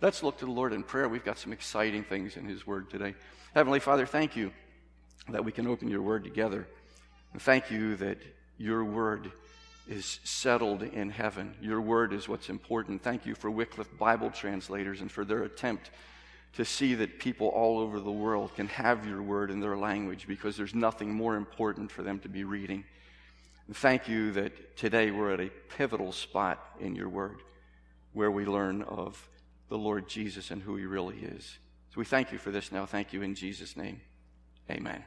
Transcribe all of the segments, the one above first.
Let's look to the Lord in prayer. We've got some exciting things in His Word today. Heavenly Father, thank you that we can open your Word together. And thank you that your Word is settled in heaven. Your Word is what's important. Thank you for Wycliffe Bible translators and for their attempt to see that people all over the world can have your Word in their language because there's nothing more important for them to be reading. And thank you that today we're at a pivotal spot in your Word where we learn of the Lord Jesus and who he really is. So we thank you for this now. Thank you in Jesus' name. Amen.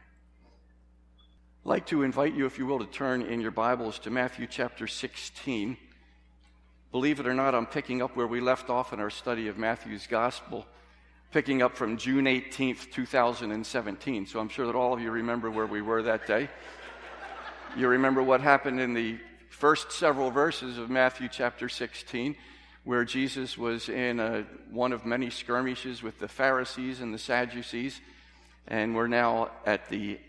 I'd like to invite you, if you will, to turn in your Bibles to Matthew chapter 16. Believe it or not, I'm picking up where we left off in our study of Matthew's Gospel, picking up from June 18th, 2017. So I'm sure that all of you remember where we were that day. You remember what happened in the first several verses of Matthew chapter 16 where Jesus was in a, one of many skirmishes with the Pharisees and the Sadducees. And we're now at the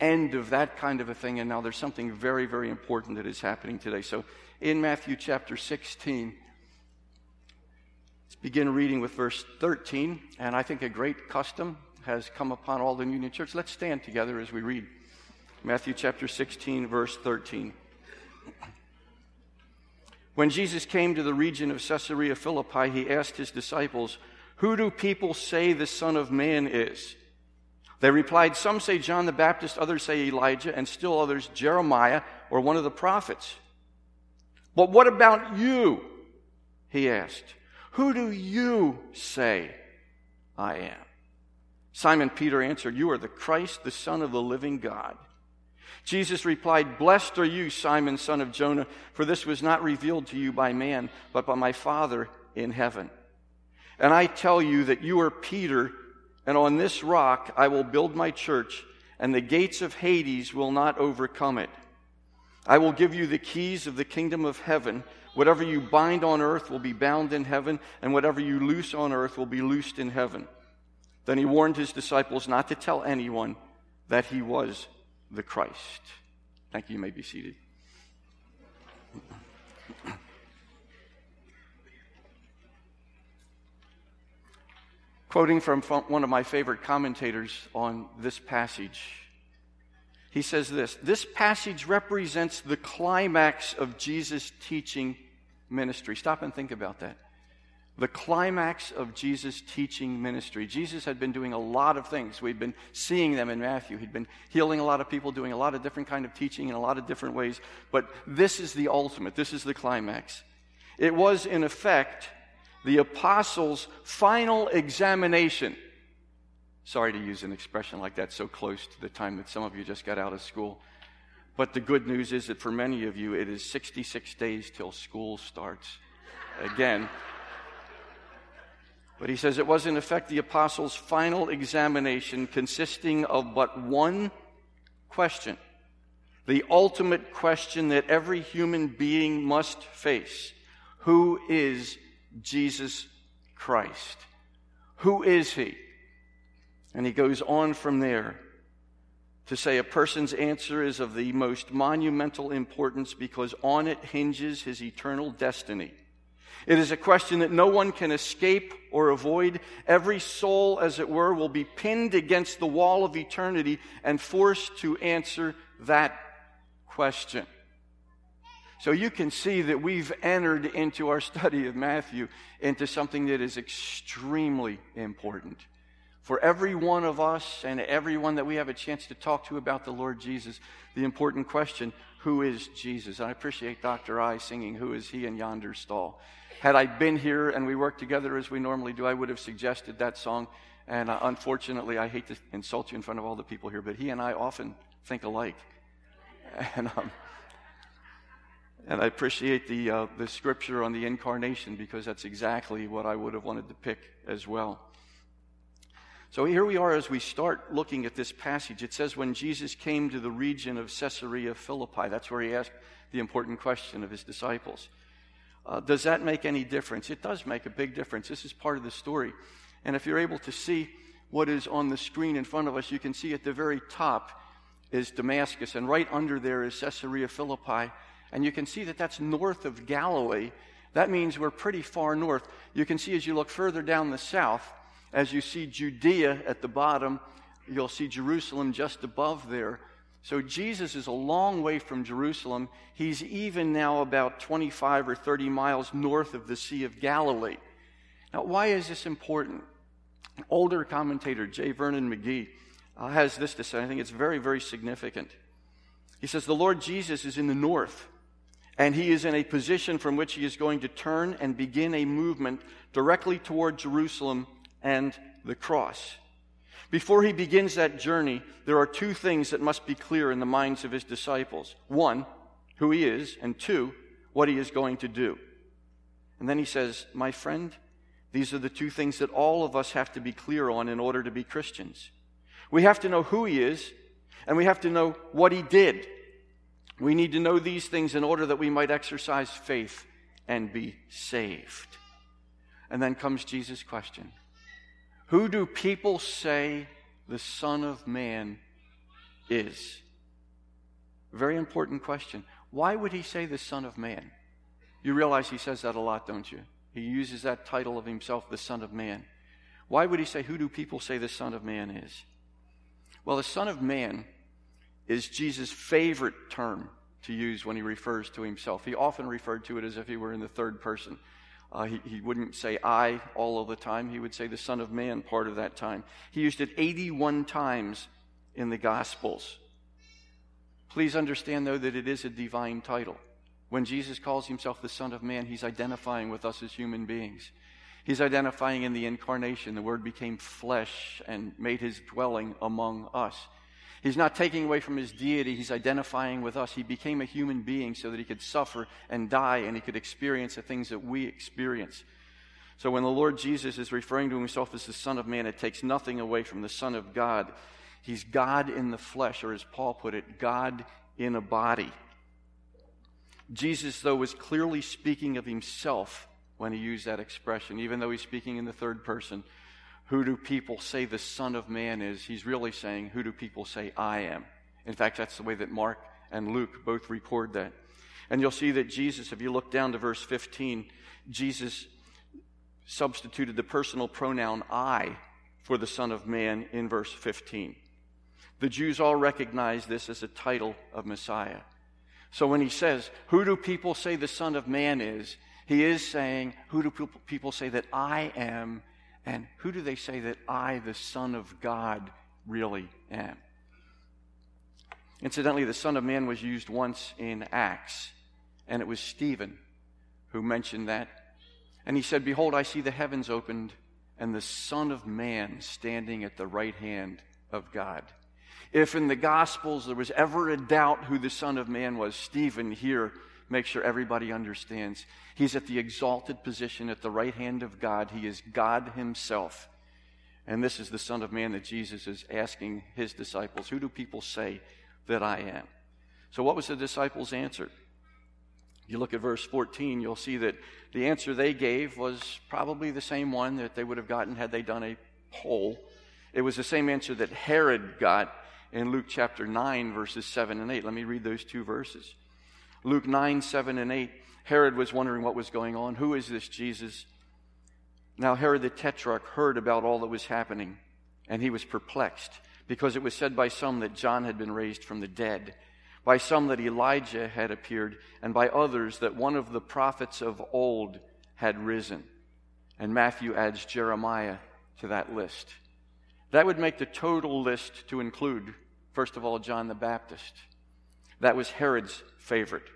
end of that kind of a thing. And now there's something very, very important that is happening today. So in Matthew chapter 16, let's begin reading with verse 13. And I think a great custom has come upon all the Union Church. Let's stand together as we read Matthew chapter 16, verse 13. When Jesus came to the region of Caesarea Philippi, he asked his disciples, Who do people say the Son of Man is? They replied, Some say John the Baptist, others say Elijah, and still others Jeremiah or one of the prophets. But what about you? He asked. Who do you say I am? Simon Peter answered, You are the Christ, the Son of the living God. Jesus replied, Blessed are you, Simon, son of Jonah, for this was not revealed to you by man, but by my Father in heaven. And I tell you that you are Peter, and on this rock I will build my church, and the gates of Hades will not overcome it. I will give you the keys of the kingdom of heaven. Whatever you bind on earth will be bound in heaven, and whatever you loose on earth will be loosed in heaven. Then he warned his disciples not to tell anyone that he was the Christ. Thank you. You may be seated. Quoting from one of my favorite commentators on this passage, he says this This passage represents the climax of Jesus' teaching ministry. Stop and think about that the climax of Jesus' teaching ministry. Jesus had been doing a lot of things. We've been seeing them in Matthew. He'd been healing a lot of people, doing a lot of different kind of teaching in a lot of different ways. But this is the ultimate. This is the climax. It was, in effect, the apostles' final examination. Sorry to use an expression like that so close to the time that some of you just got out of school. But the good news is that for many of you, it is 66 days till school starts again. But he says it was, in effect, the apostles' final examination consisting of but one question the ultimate question that every human being must face Who is Jesus Christ? Who is he? And he goes on from there to say a person's answer is of the most monumental importance because on it hinges his eternal destiny. It is a question that no one can escape or avoid. Every soul, as it were, will be pinned against the wall of eternity and forced to answer that question. So you can see that we've entered into our study of Matthew into something that is extremely important. For every one of us and everyone that we have a chance to talk to about the Lord Jesus, the important question, who is Jesus? And I appreciate Dr. I singing, Who is He in yonder stall? Had I been here and we worked together as we normally do, I would have suggested that song. And uh, unfortunately, I hate to insult you in front of all the people here, but he and I often think alike. And, um, and I appreciate the, uh, the scripture on the incarnation because that's exactly what I would have wanted to pick as well. So here we are as we start looking at this passage. It says, When Jesus came to the region of Caesarea Philippi, that's where he asked the important question of his disciples. Uh, does that make any difference? It does make a big difference. This is part of the story. And if you're able to see what is on the screen in front of us, you can see at the very top is Damascus, and right under there is Caesarea Philippi. And you can see that that's north of Galilee. That means we're pretty far north. You can see as you look further down the south, as you see Judea at the bottom, you'll see Jerusalem just above there. So Jesus is a long way from Jerusalem. He's even now about 25 or 30 miles north of the Sea of Galilee. Now, why is this important? An older commentator, J. Vernon McGee, uh, has this to say. I think it's very, very significant. He says, The Lord Jesus is in the north, and he is in a position from which he is going to turn and begin a movement directly toward Jerusalem and the cross. Before he begins that journey, there are two things that must be clear in the minds of his disciples one, who he is, and two, what he is going to do. And then he says, My friend, these are the two things that all of us have to be clear on in order to be Christians. We have to know who he is, and we have to know what he did. We need to know these things in order that we might exercise faith and be saved. And then comes Jesus' question who do people say the Son of Man is? Very important question. Why would he say the Son of Man? You realize he says that a lot, don't you? He uses that title of himself, the Son of Man. Why would he say, Who do people say the Son of Man is? Well, the Son of Man is Jesus' favorite term to use when he refers to himself. He often referred to it as if he were in the third person. Uh, he, he wouldn't say I all of the time. He would say the Son of Man part of that time. He used it 81 times in the Gospels. Please understand, though, that it is a divine title. When Jesus calls himself the Son of Man, he's identifying with us as human beings. He's identifying in the incarnation. The Word became flesh and made his dwelling among us. He's not taking away from his deity, he's identifying with us. He became a human being so that he could suffer and die and he could experience the things that we experience. So when the Lord Jesus is referring to himself as the Son of Man, it takes nothing away from the Son of God. He's God in the flesh, or as Paul put it, God in a body. Jesus, though, was clearly speaking of himself when he used that expression, even though he's speaking in the third person. Who do people say the Son of Man is? He's really saying, Who do people say I am? In fact, that's the way that Mark and Luke both record that. And you'll see that Jesus, if you look down to verse 15, Jesus substituted the personal pronoun I for the Son of Man in verse 15. The Jews all recognize this as a title of Messiah. So when he says, Who do people say the Son of Man is? He is saying, Who do people say that I am and who do they say that I, the Son of God, really am? Incidentally, the Son of Man was used once in Acts, and it was Stephen who mentioned that. And he said, Behold, I see the heavens opened, and the Son of Man standing at the right hand of God. If in the Gospels there was ever a doubt who the Son of Man was, Stephen here make sure everybody understands. He's at the exalted position at the right hand of God. He is God Himself. And this is the Son of Man that Jesus is asking His disciples Who do people say that I am? So, what was the disciples' answer? You look at verse 14, you'll see that the answer they gave was probably the same one that they would have gotten had they done a poll. It was the same answer that Herod got in Luke chapter 9, verses 7 and 8. Let me read those two verses. Luke 9, 7, and 8, Herod was wondering what was going on. Who is this Jesus? Now, Herod the Tetrarch heard about all that was happening, and he was perplexed, because it was said by some that John had been raised from the dead, by some that Elijah had appeared, and by others that one of the prophets of old had risen. And Matthew adds Jeremiah to that list. That would make the total list to include, first of all, John the Baptist. That was Herod's favorite.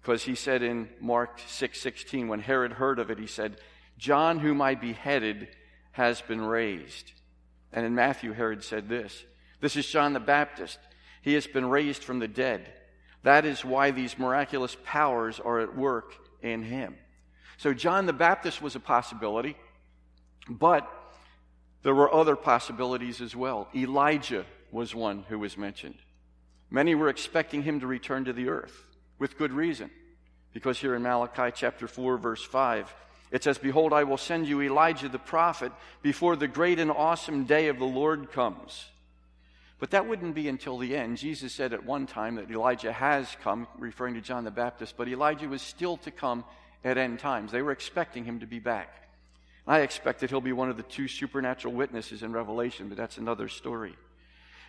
Because he said in Mark 6:16 when Herod heard of it he said, "John whom I beheaded has been raised." And in Matthew Herod said this, "This is John the Baptist. He has been raised from the dead. That is why these miraculous powers are at work in him." So John the Baptist was a possibility, but there were other possibilities as well. Elijah was one who was mentioned. Many were expecting him to return to the earth with good reason. Because here in Malachi chapter 4, verse 5, it says, Behold, I will send you Elijah the prophet before the great and awesome day of the Lord comes. But that wouldn't be until the end. Jesus said at one time that Elijah has come, referring to John the Baptist, but Elijah was still to come at end times. They were expecting him to be back. I expect that he'll be one of the two supernatural witnesses in Revelation, but that's another story.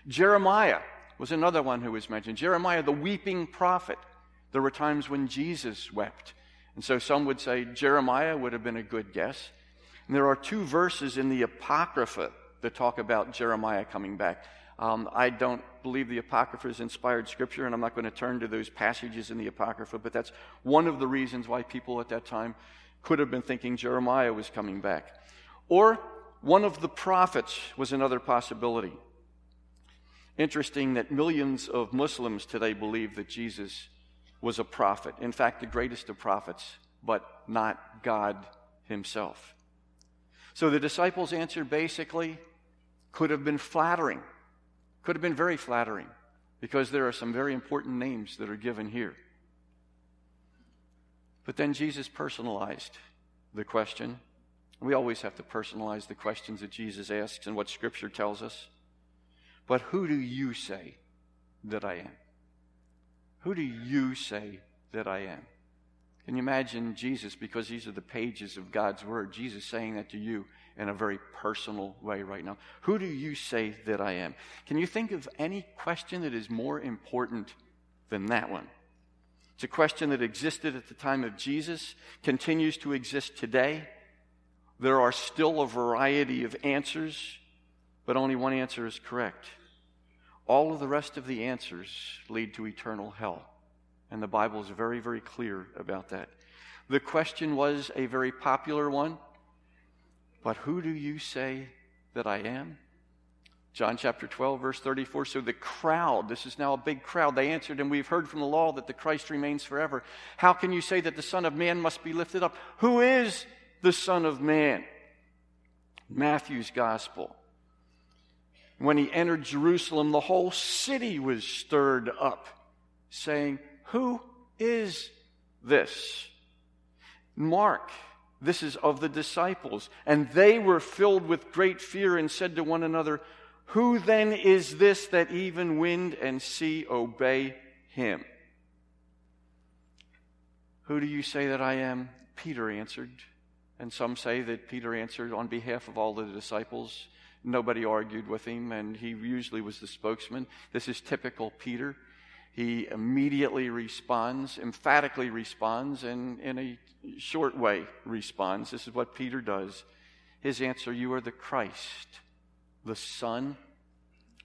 Jeremiah was another one who was mentioned. Jeremiah, the weeping prophet. There were times when Jesus wept. And so some would say Jeremiah would have been a good guess. And there are two verses in the Apocrypha that talk about Jeremiah coming back. Um, I don't believe the Apocrypha is inspired scripture, and I'm not going to turn to those passages in the Apocrypha, but that's one of the reasons why people at that time could have been thinking Jeremiah was coming back. Or one of the prophets was another possibility. Interesting that millions of Muslims today believe that Jesus was a prophet. In fact, the greatest of prophets, but not God himself. So the disciples' answer basically could have been flattering, could have been very flattering, because there are some very important names that are given here. But then Jesus personalized the question. We always have to personalize the questions that Jesus asks and what Scripture tells us. But who do you say that I am? Who do you say that I am? Can you imagine Jesus, because these are the pages of God's Word, Jesus saying that to you in a very personal way right now? Who do you say that I am? Can you think of any question that is more important than that one? It's a question that existed at the time of Jesus, continues to exist today. There are still a variety of answers, but only one answer is correct. All of the rest of the answers lead to eternal hell. And the Bible is very, very clear about that. The question was a very popular one. But who do you say that I am? John chapter 12, verse 34. So the crowd, this is now a big crowd, they answered, and we've heard from the law that the Christ remains forever. How can you say that the Son of Man must be lifted up? Who is the Son of Man? Matthew's gospel. When he entered Jerusalem, the whole city was stirred up, saying, Who is this? Mark, this is of the disciples. And they were filled with great fear and said to one another, Who then is this that even wind and sea obey him? Who do you say that I am? Peter answered. And some say that Peter answered on behalf of all the disciples. Nobody argued with him, and he usually was the spokesman. This is typical Peter. He immediately responds, emphatically responds, and in a short way responds. This is what Peter does. His answer You are the Christ, the Son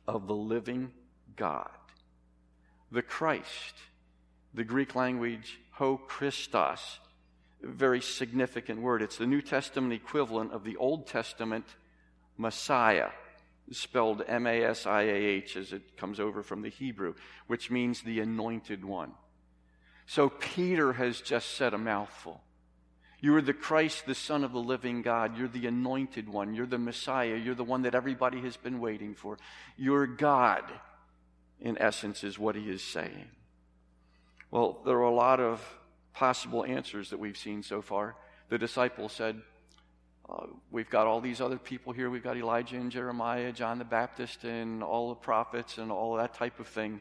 of the living God. The Christ, the Greek language, ho Christos, very significant word. It's the New Testament equivalent of the Old Testament Messiah, spelled M A S I A H as it comes over from the Hebrew, which means the anointed one. So Peter has just said a mouthful. You are the Christ, the Son of the living God. You're the anointed one. You're the Messiah. You're the one that everybody has been waiting for. You're God, in essence, is what he is saying. Well, there are a lot of possible answers that we've seen so far. The disciples said, uh, we've got all these other people here. We've got Elijah and Jeremiah, John the Baptist, and all the prophets, and all that type of thing.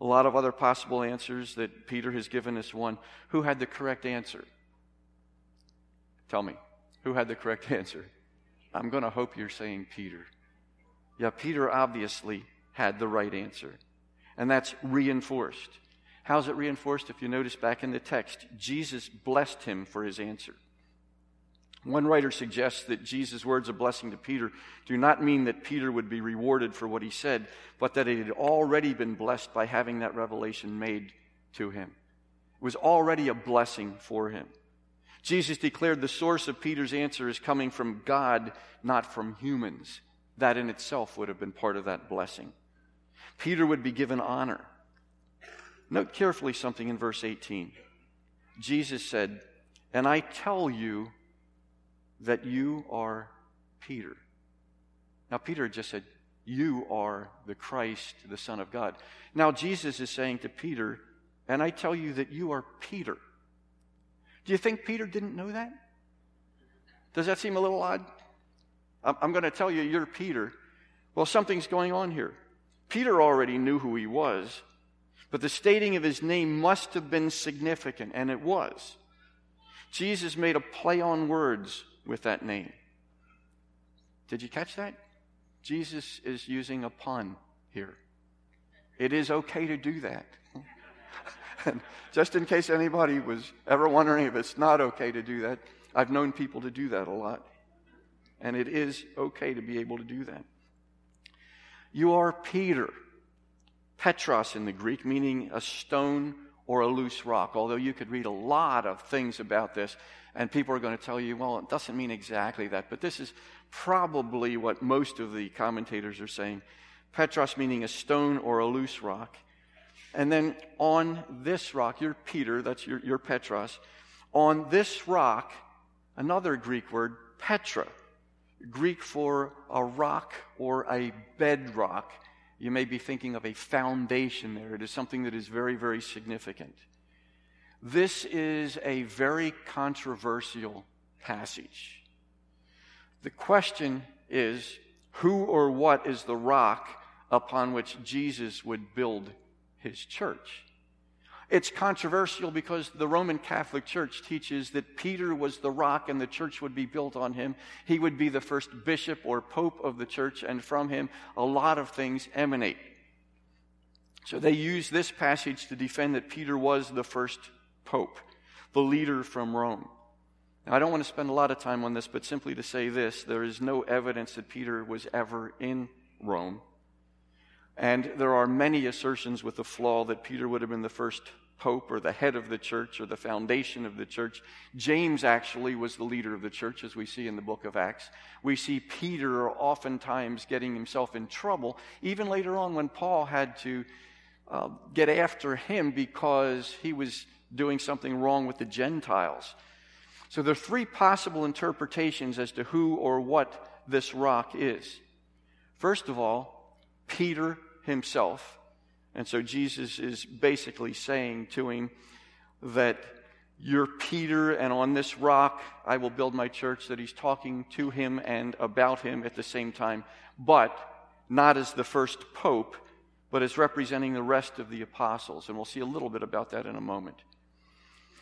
A lot of other possible answers that Peter has given us one. Who had the correct answer? Tell me. Who had the correct answer? I'm going to hope you're saying Peter. Yeah, Peter obviously had the right answer. And that's reinforced. How's it reinforced? If you notice back in the text, Jesus blessed him for his answer. One writer suggests that Jesus' words of blessing to Peter do not mean that Peter would be rewarded for what he said, but that it had already been blessed by having that revelation made to him. It was already a blessing for him. Jesus declared the source of Peter's answer is coming from God, not from humans. That in itself would have been part of that blessing. Peter would be given honor. Note carefully something in verse 18. Jesus said, And I tell you, that you are Peter. Now, Peter just said, You are the Christ, the Son of God. Now, Jesus is saying to Peter, And I tell you that you are Peter. Do you think Peter didn't know that? Does that seem a little odd? I'm going to tell you, you're Peter. Well, something's going on here. Peter already knew who he was, but the stating of his name must have been significant, and it was. Jesus made a play on words with that name. Did you catch that? Jesus is using a pun here. It is okay to do that. just in case anybody was ever wondering if it's not okay to do that, I've known people to do that a lot. And it is okay to be able to do that. You are Peter. Petros in the Greek, meaning a stone or a loose rock. Although you could read a lot of things about this, and people are going to tell you, well, it doesn't mean exactly that. But this is probably what most of the commentators are saying. Petros meaning a stone or a loose rock. And then on this rock, you're Peter, that's your, your Petros. On this rock, another Greek word, Petra, Greek for a rock or a bedrock. You may be thinking of a foundation there. It is something that is very, very significant. This is a very controversial passage. The question is who or what is the rock upon which Jesus would build his church? It's controversial because the Roman Catholic Church teaches that Peter was the rock and the church would be built on him. He would be the first bishop or pope of the church, and from him a lot of things emanate. So they use this passage to defend that Peter was the first pope, the leader from Rome. Now, I don't want to spend a lot of time on this, but simply to say this there is no evidence that Peter was ever in Rome. And there are many assertions with the flaw that Peter would have been the first pope or the head of the church or the foundation of the church. James actually was the leader of the church, as we see in the book of Acts. We see Peter oftentimes getting himself in trouble, even later on when Paul had to uh, get after him because he was doing something wrong with the Gentiles. So there are three possible interpretations as to who or what this rock is. First of all, Peter himself. And so Jesus is basically saying to him that you're Peter, and on this rock I will build my church, that he's talking to him and about him at the same time, but not as the first pope, but as representing the rest of the apostles. And we'll see a little bit about that in a moment.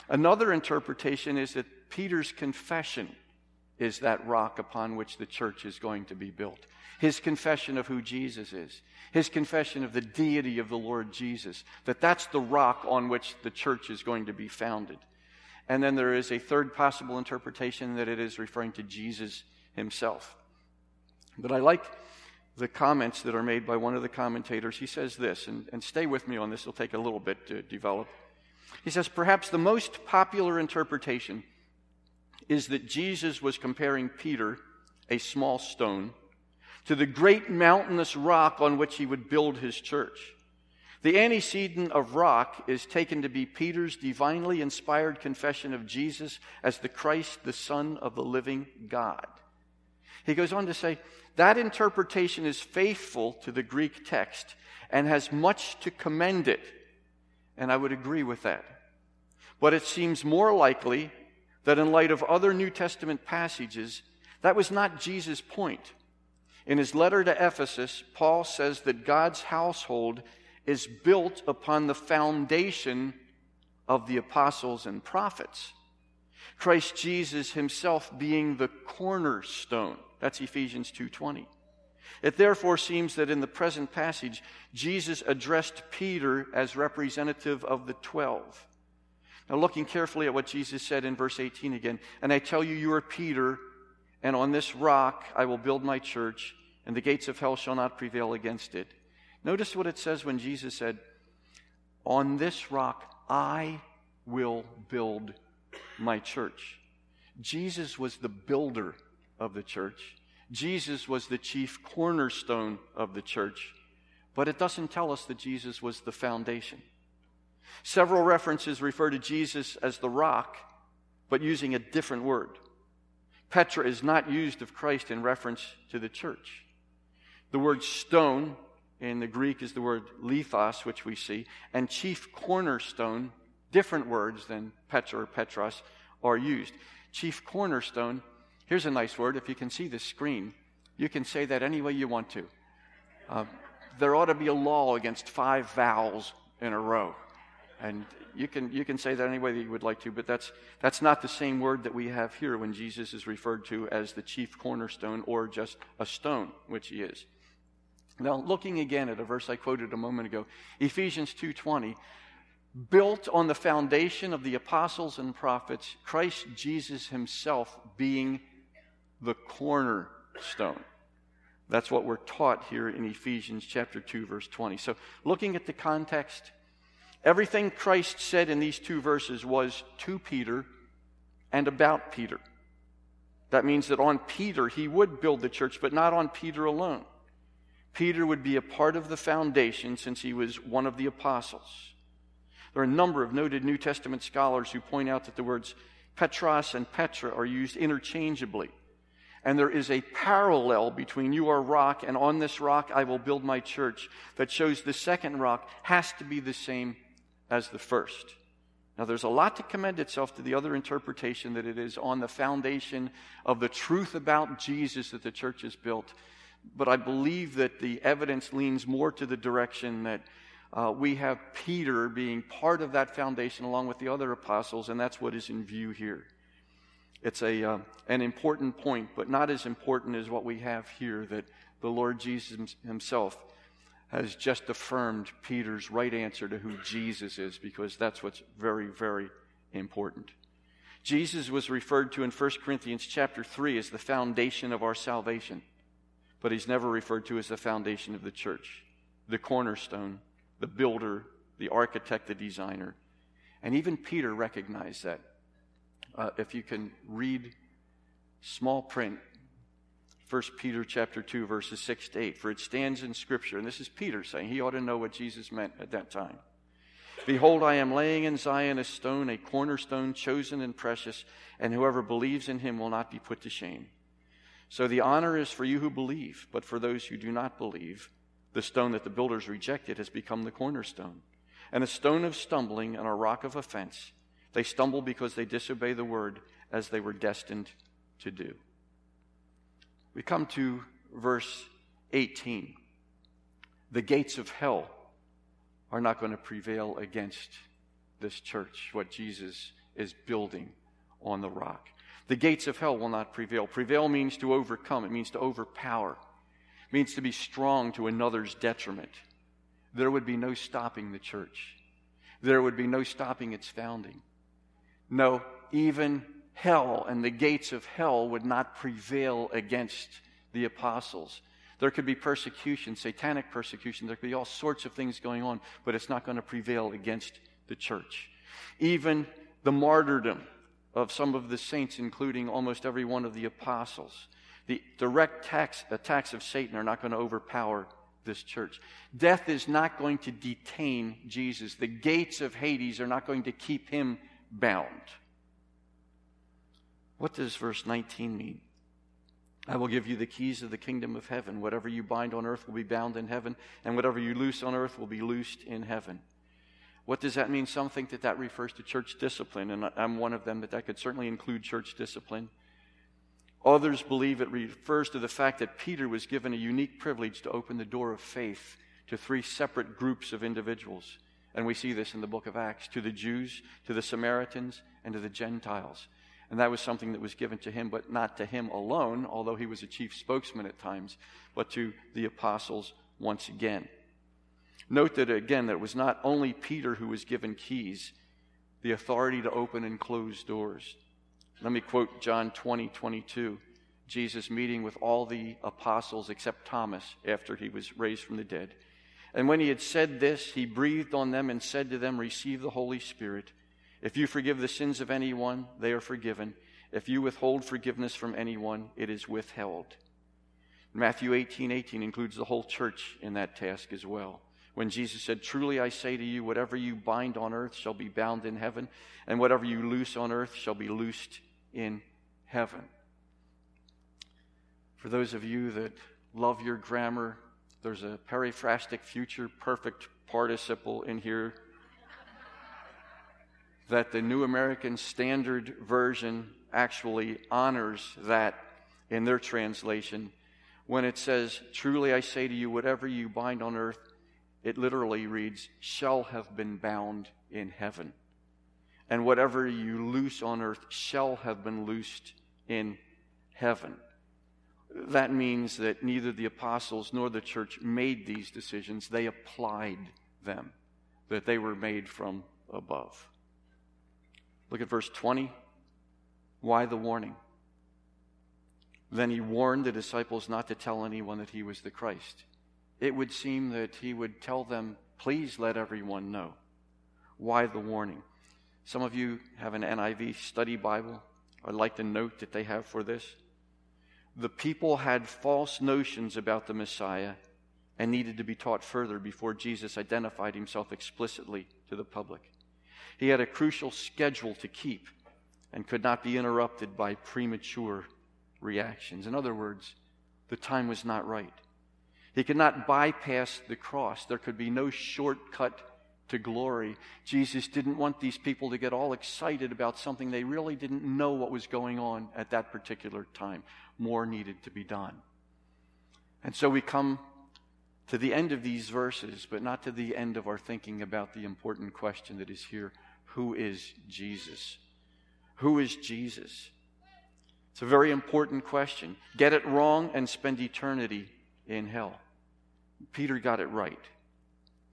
Another interpretation is that Peter's confession is that rock upon which the church is going to be built his confession of who Jesus is, his confession of the deity of the Lord Jesus, that that's the rock on which the church is going to be founded. And then there is a third possible interpretation that it is referring to Jesus himself. But I like the comments that are made by one of the commentators. He says this, and, and stay with me on this, it'll take a little bit to develop. He says, perhaps the most popular interpretation is that Jesus was comparing Peter, a small stone, to the great mountainous rock on which he would build his church. The antecedent of rock is taken to be Peter's divinely inspired confession of Jesus as the Christ, the Son of the living God. He goes on to say, that interpretation is faithful to the Greek text and has much to commend it. And I would agree with that. But it seems more likely that in light of other New Testament passages, that was not Jesus' point. In his letter to Ephesus, Paul says that God's household is built upon the foundation of the apostles and prophets. Christ Jesus himself being the cornerstone. That's Ephesians 2:20. It therefore seems that in the present passage Jesus addressed Peter as representative of the 12. Now looking carefully at what Jesus said in verse 18 again, and I tell you you are Peter and on this rock I will build my church and the gates of hell shall not prevail against it. Notice what it says when Jesus said, On this rock I will build my church. Jesus was the builder of the church. Jesus was the chief cornerstone of the church. But it doesn't tell us that Jesus was the foundation. Several references refer to Jesus as the rock, but using a different word. Petra is not used of Christ in reference to the church. The word stone in the Greek is the word lithos, which we see, and chief cornerstone, different words than Petra or Petros, are used. Chief cornerstone, here's a nice word. If you can see the screen, you can say that any way you want to. Uh, there ought to be a law against five vowels in a row. And you can, you can say that any way that you would like to, but that's, that's not the same word that we have here when Jesus is referred to as the chief cornerstone or just a stone, which he is. Now, looking again at a verse I quoted a moment ago, Ephesians 2:20, built on the foundation of the apostles and prophets, Christ Jesus himself being the cornerstone. That's what we're taught here in Ephesians chapter 2 verse 20. So, looking at the context, everything Christ said in these two verses was to Peter and about Peter. That means that on Peter he would build the church, but not on Peter alone. Peter would be a part of the foundation since he was one of the apostles. There are a number of noted New Testament scholars who point out that the words Petros and Petra are used interchangeably. And there is a parallel between you are rock and on this rock I will build my church that shows the second rock has to be the same as the first. Now, there's a lot to commend itself to the other interpretation that it is on the foundation of the truth about Jesus that the church is built. But I believe that the evidence leans more to the direction that uh, we have Peter being part of that foundation along with the other apostles, and that's what is in view here. It's a, uh, an important point, but not as important as what we have here that the Lord Jesus himself has just affirmed Peter's right answer to who Jesus is, because that's what's very, very important. Jesus was referred to in 1 Corinthians chapter 3 as the foundation of our salvation, but he's never referred to as the foundation of the church, the cornerstone, the builder, the architect, the designer. And even Peter recognized that. Uh, if you can read small print, 1 Peter chapter 2, verses 6 to 8, for it stands in Scripture, and this is Peter saying, he ought to know what Jesus meant at that time. Behold, I am laying in Zion a stone, a cornerstone chosen and precious, and whoever believes in him will not be put to shame. So the honor is for you who believe, but for those who do not believe, the stone that the builders rejected has become the cornerstone, and a stone of stumbling and a rock of offense. They stumble because they disobey the word as they were destined to do. We come to verse 18. The gates of hell are not going to prevail against this church, what Jesus is building on the rock. The gates of hell will not prevail. Prevail means to overcome, it means to overpower, it means to be strong to another's detriment. There would be no stopping the church, there would be no stopping its founding. No, even hell and the gates of hell would not prevail against the apostles. There could be persecution, satanic persecution, there could be all sorts of things going on, but it's not going to prevail against the church. Even the martyrdom of some of the saints, including almost every one of the apostles, the direct attacks, of Satan are not going to overpower this church. Death is not going to detain Jesus. The gates of Hades are not going to keep him bound. What does verse 19 mean? I will give you the keys of the kingdom of heaven. Whatever you bind on earth will be bound in heaven, and whatever you loose on earth will be loosed in heaven. What does that mean? Some think that that refers to church discipline, and I'm one of them, that that could certainly include church discipline. Others believe it refers to the fact that Peter was given a unique privilege to open the door of faith to three separate groups of individuals. And we see this in the book of Acts to the Jews, to the Samaritans, and to the Gentiles. And that was something that was given to him, but not to him alone, although he was a chief spokesman at times, but to the apostles once again. Note that again, that it was not only Peter who was given keys, the authority to open and close doors. Let me quote John 20, 22. Jesus meeting with all the apostles except Thomas after he was raised from the dead. And when he had said this, he breathed on them and said to them, Receive the Holy Spirit. If you forgive the sins of anyone, they are forgiven. If you withhold forgiveness from anyone, it is withheld. Matthew 18 18 includes the whole church in that task as well. When Jesus said, Truly I say to you, whatever you bind on earth shall be bound in heaven, and whatever you loose on earth shall be loosed in heaven. For those of you that love your grammar, there's a periphrastic future perfect participle in here that the New American Standard Version actually honors that in their translation when it says, Truly I say to you, whatever you bind on earth it literally reads, shall have been bound in heaven. And whatever you loose on earth shall have been loosed in heaven. That means that neither the apostles nor the church made these decisions, they applied them, that they were made from above. Look at verse 20. Why the warning? Then he warned the disciples not to tell anyone that he was the Christ. It would seem that he would tell them, please let everyone know. Why the warning? Some of you have an NIV study Bible. I'd like to note that they have for this. The people had false notions about the Messiah and needed to be taught further before Jesus identified himself explicitly to the public. He had a crucial schedule to keep and could not be interrupted by premature reactions. In other words, the time was not right. He could not bypass the cross. There could be no shortcut to glory. Jesus didn't want these people to get all excited about something they really didn't know what was going on at that particular time. More needed to be done. And so we come to the end of these verses, but not to the end of our thinking about the important question that is here Who is Jesus? Who is Jesus? It's a very important question. Get it wrong and spend eternity in hell. Peter got it right.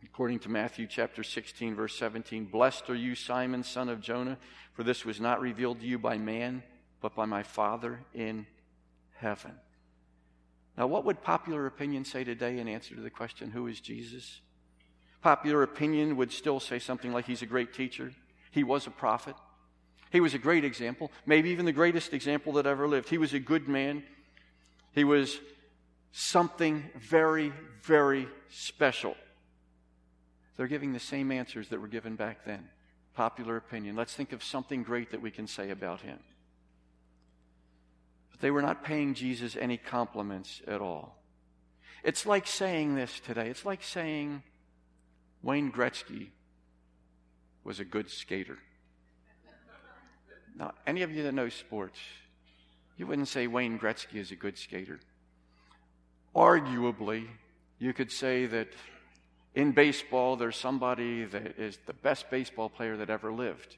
According to Matthew chapter 16, verse 17, Blessed are you, Simon, son of Jonah, for this was not revealed to you by man, but by my Father in heaven. Now, what would popular opinion say today in answer to the question, Who is Jesus? Popular opinion would still say something like, He's a great teacher, He was a prophet, he was a great example, maybe even the greatest example that ever lived. He was a good man. He was something very, very special. They're giving the same answers that were given back then. Popular opinion. Let's think of something great that we can say about him. But they were not paying Jesus any compliments at all. It's like saying this today. It's like saying Wayne Gretzky was a good skater. Now, any of you that know sports, you wouldn't say Wayne Gretzky is a good skater. Arguably, you could say that in baseball, there's somebody that is the best baseball player that ever lived.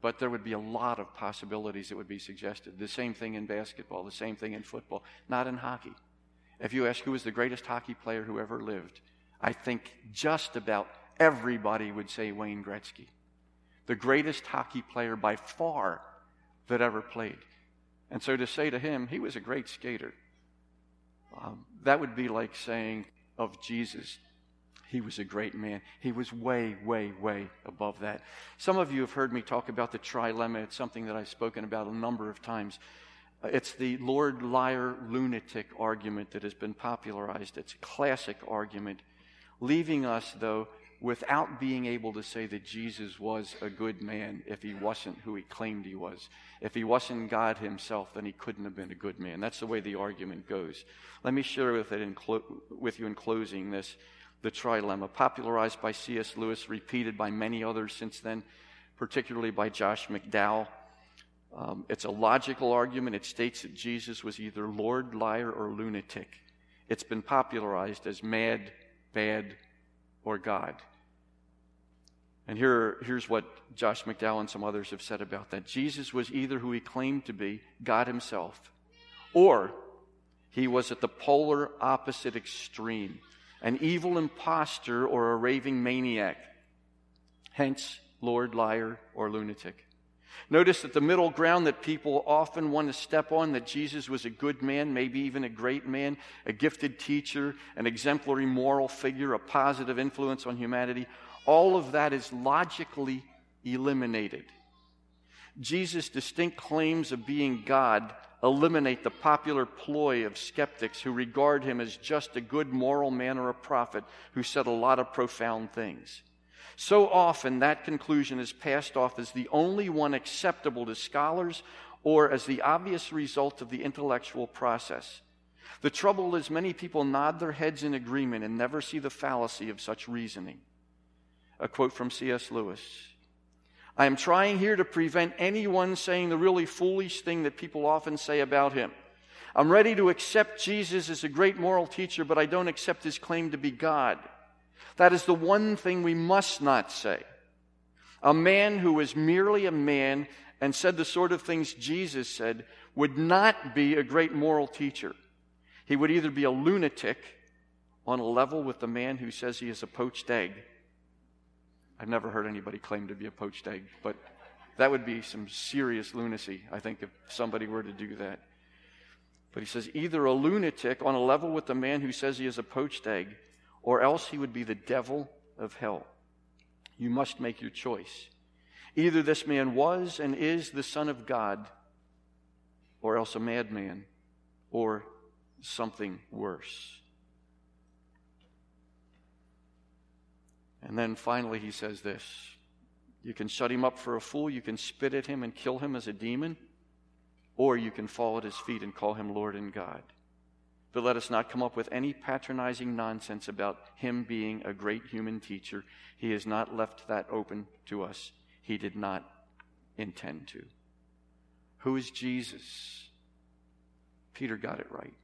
But there would be a lot of possibilities that would be suggested. The same thing in basketball, the same thing in football, not in hockey. If you ask who was the greatest hockey player who ever lived, I think just about everybody would say Wayne Gretzky. The greatest hockey player by far that ever played. And so to say to him, he was a great skater, um, that would be like saying of Jesus, he was a great man. He was way, way, way above that. Some of you have heard me talk about the trilemma. It's something that I've spoken about a number of times. Uh, it's the Lord liar lunatic argument that has been popularized. It's a classic argument, leaving us, though, without being able to say that Jesus was a good man if he wasn't who he claimed he was. If he wasn't God himself, then he couldn't have been a good man. That's the way the argument goes. Let me share with, it clo- with you in closing this the trilemma, popularized by C.S. Lewis, repeated by many others since then, particularly by Josh McDowell. Um, it's a logical argument. It states that Jesus was either Lord, liar, or lunatic. It's been popularized as mad, bad, or God. And here, here's what Josh McDowell and some others have said about that. Jesus was either who he claimed to be, God himself, or he was at the polar opposite extreme, an evil impostor or a raving maniac. Hence, Lord, liar, or lunatic. Notice that the middle ground that people often want to step on, that Jesus was a good man, maybe even a great man, a gifted teacher, an exemplary moral figure, a positive influence on humanity, all of that is logically eliminated. Jesus' distinct claims of being God eliminate the popular ploy of skeptics who regard him as just a good moral man or a prophet who said a lot of profound things. So often, that conclusion is passed off as the only one acceptable to scholars or as the obvious result of the intellectual process. The trouble is, many people nod their heads in agreement and never see the fallacy of such reasoning. A quote from C.S. Lewis I am trying here to prevent anyone saying the really foolish thing that people often say about him. I'm ready to accept Jesus as a great moral teacher, but I don't accept his claim to be God. That is the one thing we must not say. A man who was merely a man and said the sort of things Jesus said would not be a great moral teacher. He would either be a lunatic on a level with the man who says he is a poached egg. I've never heard anybody claim to be a poached egg, but that would be some serious lunacy, I think, if somebody were to do that. But he says either a lunatic on a level with the man who says he is a poached egg, or else he would be the devil of hell. You must make your choice. Either this man was and is the Son of God, or else a madman, or something worse. And then finally, he says this You can shut him up for a fool, you can spit at him and kill him as a demon, or you can fall at his feet and call him Lord and God. But let us not come up with any patronizing nonsense about him being a great human teacher. He has not left that open to us. He did not intend to. Who is Jesus? Peter got it right.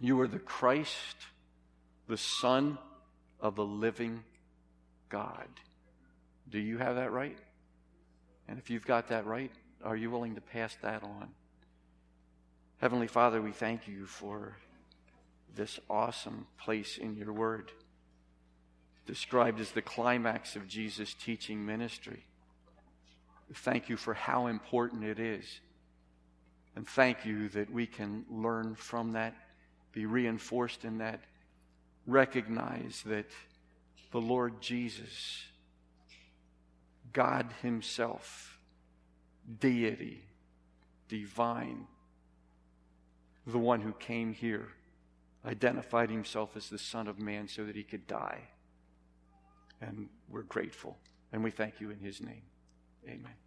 You are the Christ, the Son of the living God. Do you have that right? And if you've got that right, are you willing to pass that on? Heavenly Father, we thank you for this awesome place in your word, described as the climax of Jesus' teaching ministry. Thank you for how important it is. And thank you that we can learn from that, be reinforced in that, recognize that the Lord Jesus, God Himself, deity, divine, the one who came here, identified Himself as the Son of Man so that He could die. And we're grateful. And we thank you in His name. Amen.